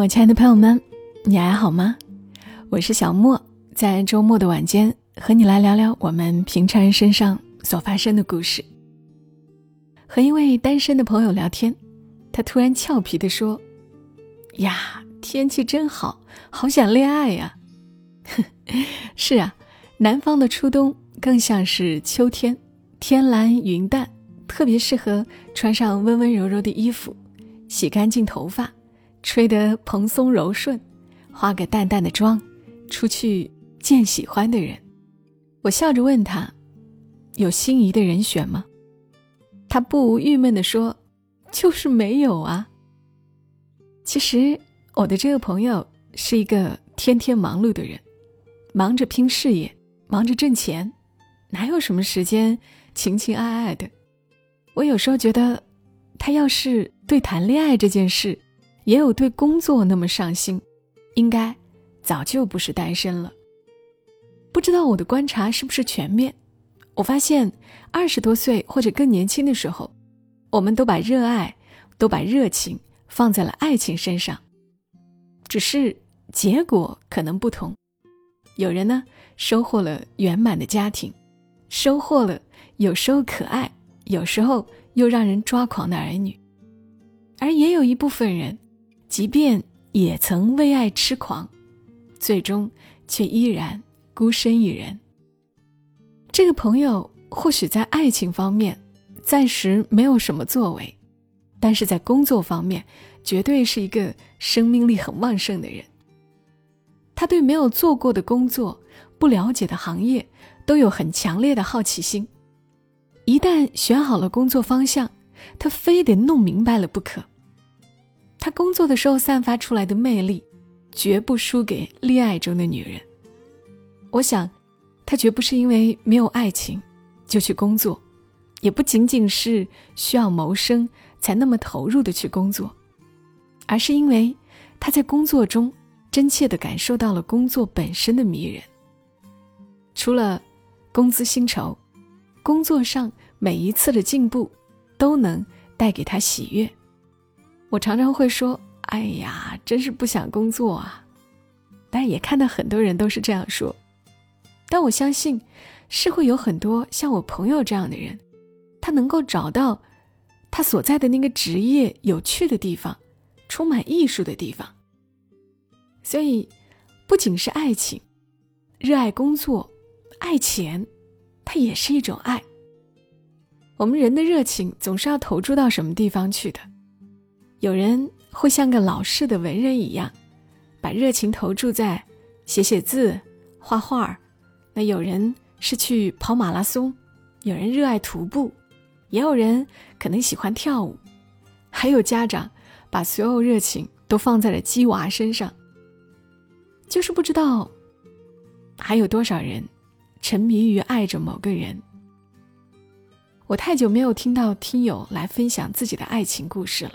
我亲爱的朋友们，你还好吗？我是小莫，在周末的晚间和你来聊聊我们平常人身上所发生的故事。和一位单身的朋友聊天，他突然俏皮地说：“呀，天气真好，好想恋爱呀！” 是啊，南方的初冬更像是秋天，天蓝云淡，特别适合穿上温温柔柔的衣服，洗干净头发。吹得蓬松柔顺，化个淡淡的妆，出去见喜欢的人。我笑着问他：“有心仪的人选吗？”他不无郁闷地说：“就是没有啊。”其实我的这个朋友是一个天天忙碌的人，忙着拼事业，忙着挣钱，哪有什么时间情情爱爱的？我有时候觉得，他要是对谈恋爱这件事，也有对工作那么上心，应该早就不是单身了。不知道我的观察是不是全面？我发现二十多岁或者更年轻的时候，我们都把热爱、都把热情放在了爱情身上，只是结果可能不同。有人呢收获了圆满的家庭，收获了有时候可爱，有时候又让人抓狂的儿女，而也有一部分人。即便也曾为爱痴狂，最终却依然孤身一人。这个朋友或许在爱情方面暂时没有什么作为，但是在工作方面绝对是一个生命力很旺盛的人。他对没有做过的工作、不了解的行业都有很强烈的好奇心。一旦选好了工作方向，他非得弄明白了不可。他工作的时候散发出来的魅力，绝不输给恋爱中的女人。我想，他绝不是因为没有爱情就去工作，也不仅仅是需要谋生才那么投入的去工作，而是因为他在工作中真切的感受到了工作本身的迷人。除了工资薪酬，工作上每一次的进步都能带给他喜悦。我常常会说：“哎呀，真是不想工作啊！”但也看到很多人都是这样说。但我相信，是会有很多像我朋友这样的人，他能够找到他所在的那个职业有趣的地方，充满艺术的地方。所以，不仅是爱情，热爱工作，爱钱，它也是一种爱。我们人的热情总是要投注到什么地方去的。有人会像个老式的文人一样，把热情投注在写写字、画画；那有人是去跑马拉松，有人热爱徒步，也有人可能喜欢跳舞，还有家长把所有热情都放在了鸡娃身上。就是不知道还有多少人沉迷于爱着某个人。我太久没有听到听友来分享自己的爱情故事了。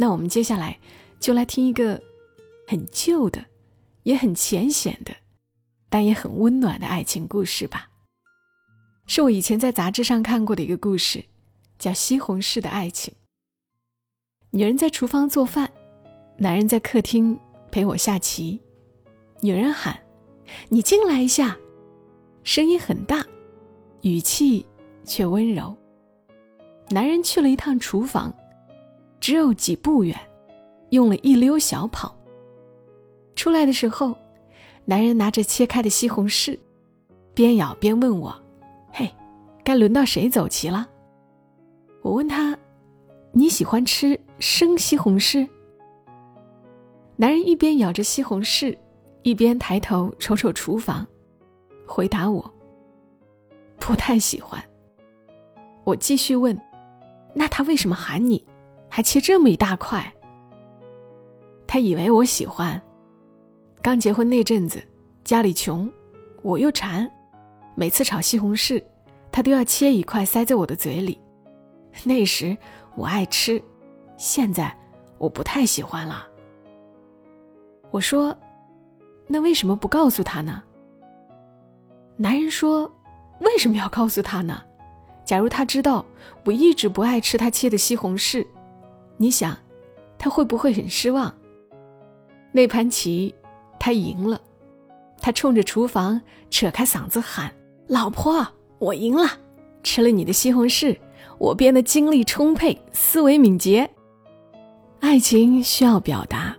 那我们接下来就来听一个很旧的，也很浅显的，但也很温暖的爱情故事吧。是我以前在杂志上看过的一个故事，叫《西红柿的爱情》。女人在厨房做饭，男人在客厅陪我下棋。女人喊：“你进来一下。”声音很大，语气却温柔。男人去了一趟厨房。只有几步远，用了一溜小跑。出来的时候，男人拿着切开的西红柿，边咬边问我：“嘿，该轮到谁走棋了？”我问他：“你喜欢吃生西红柿？”男人一边咬着西红柿，一边抬头瞅瞅厨房，回答我：“不太喜欢。”我继续问：“那他为什么喊你？”还切这么一大块。他以为我喜欢。刚结婚那阵子，家里穷，我又馋，每次炒西红柿，他都要切一块塞在我的嘴里。那时我爱吃，现在我不太喜欢了。我说：“那为什么不告诉他呢？”男人说：“为什么要告诉他呢？假如他知道我一直不爱吃他切的西红柿。”你想，他会不会很失望？那盘棋，他赢了，他冲着厨房扯开嗓子喊：“老婆，我赢了！吃了你的西红柿，我变得精力充沛，思维敏捷。”爱情需要表达，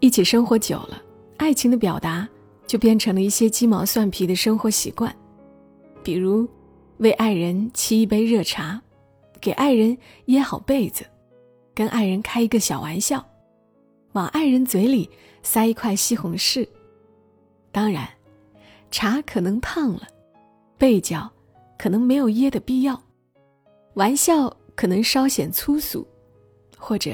一起生活久了，爱情的表达就变成了一些鸡毛蒜皮的生活习惯，比如为爱人沏一杯热茶，给爱人掖好被子，跟爱人开一个小玩笑，往爱人嘴里塞一块西红柿。当然，茶可能烫了，被角可能没有噎的必要，玩笑可能稍显粗俗，或者。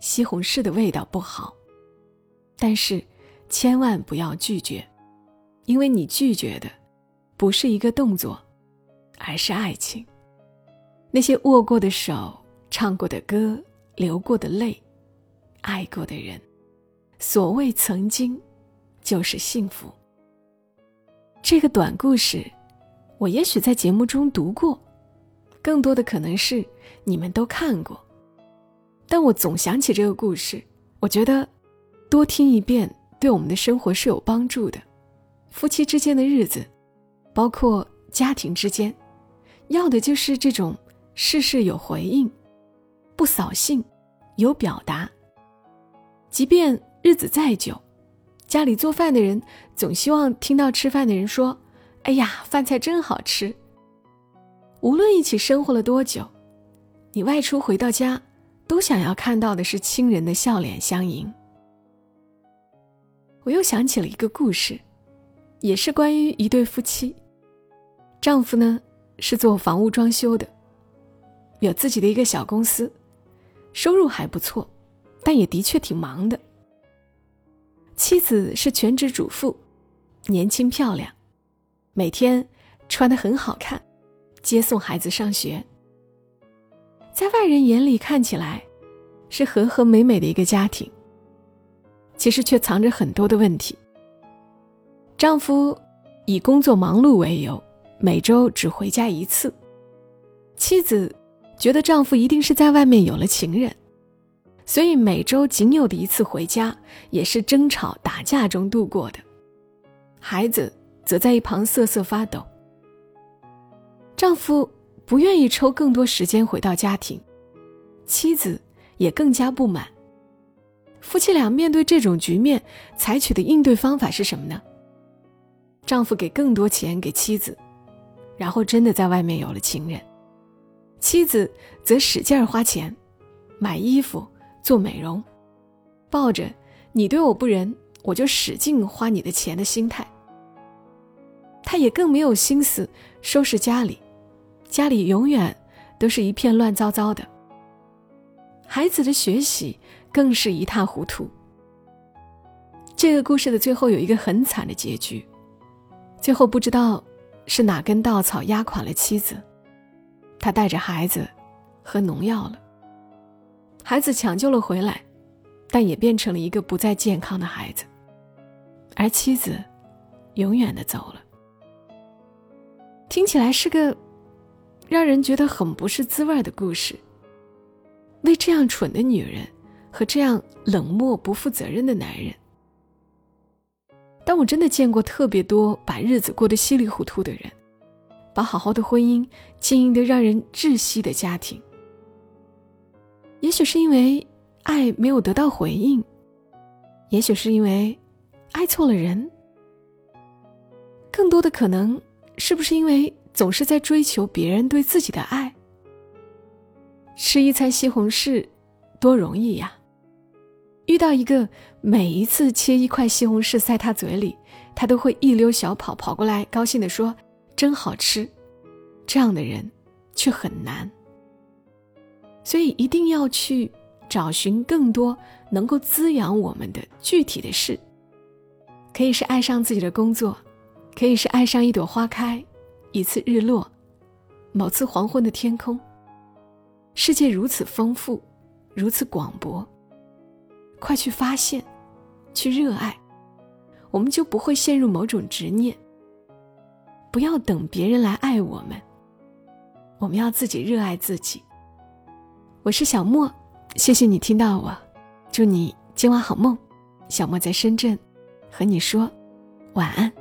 西红柿的味道不好，但是千万不要拒绝，因为你拒绝的不是一个动作，而是爱情。那些握过的手、唱过的歌、流过的泪、爱过的人，所谓曾经，就是幸福。这个短故事，我也许在节目中读过，更多的可能是你们都看过。但我总想起这个故事，我觉得多听一遍对我们的生活是有帮助的。夫妻之间的日子，包括家庭之间，要的就是这种事事有回应，不扫兴，有表达。即便日子再久，家里做饭的人总希望听到吃饭的人说：“哎呀，饭菜真好吃。”无论一起生活了多久，你外出回到家。都想要看到的是亲人的笑脸相迎。我又想起了一个故事，也是关于一对夫妻。丈夫呢是做房屋装修的，有自己的一个小公司，收入还不错，但也的确挺忙的。妻子是全职主妇，年轻漂亮，每天穿的很好看，接送孩子上学。在外人眼里看起来，是和和美美的一个家庭。其实却藏着很多的问题。丈夫以工作忙碌为由，每周只回家一次。妻子觉得丈夫一定是在外面有了情人，所以每周仅有的一次回家，也是争吵打架中度过的。孩子则在一旁瑟瑟发抖。丈夫。不愿意抽更多时间回到家庭，妻子也更加不满。夫妻俩面对这种局面，采取的应对方法是什么呢？丈夫给更多钱给妻子，然后真的在外面有了情人；妻子则使劲花钱，买衣服、做美容，抱着“你对我不仁，我就使劲花你的钱”的心态。他也更没有心思收拾家里。家里永远都是一片乱糟糟的，孩子的学习更是一塌糊涂。这个故事的最后有一个很惨的结局，最后不知道是哪根稻草压垮了妻子，他带着孩子喝农药了，孩子抢救了回来，但也变成了一个不再健康的孩子，而妻子永远的走了。听起来是个。让人觉得很不是滋味的故事。为这样蠢的女人和这样冷漠不负责任的男人，但我真的见过特别多把日子过得稀里糊涂的人，把好好的婚姻经营的让人窒息的家庭。也许是因为爱没有得到回应，也许是因为爱错了人，更多的可能是不是因为？总是在追求别人对自己的爱。吃一餐西红柿，多容易呀！遇到一个每一次切一块西红柿塞他嘴里，他都会一溜小跑跑过来，高兴地说：“真好吃。”这样的人却很难。所以一定要去找寻更多能够滋养我们的具体的事，可以是爱上自己的工作，可以是爱上一朵花开。一次日落，某次黄昏的天空。世界如此丰富，如此广博。快去发现，去热爱，我们就不会陷入某种执念。不要等别人来爱我们，我们要自己热爱自己。我是小莫，谢谢你听到我，祝你今晚好梦，小莫在深圳，和你说晚安。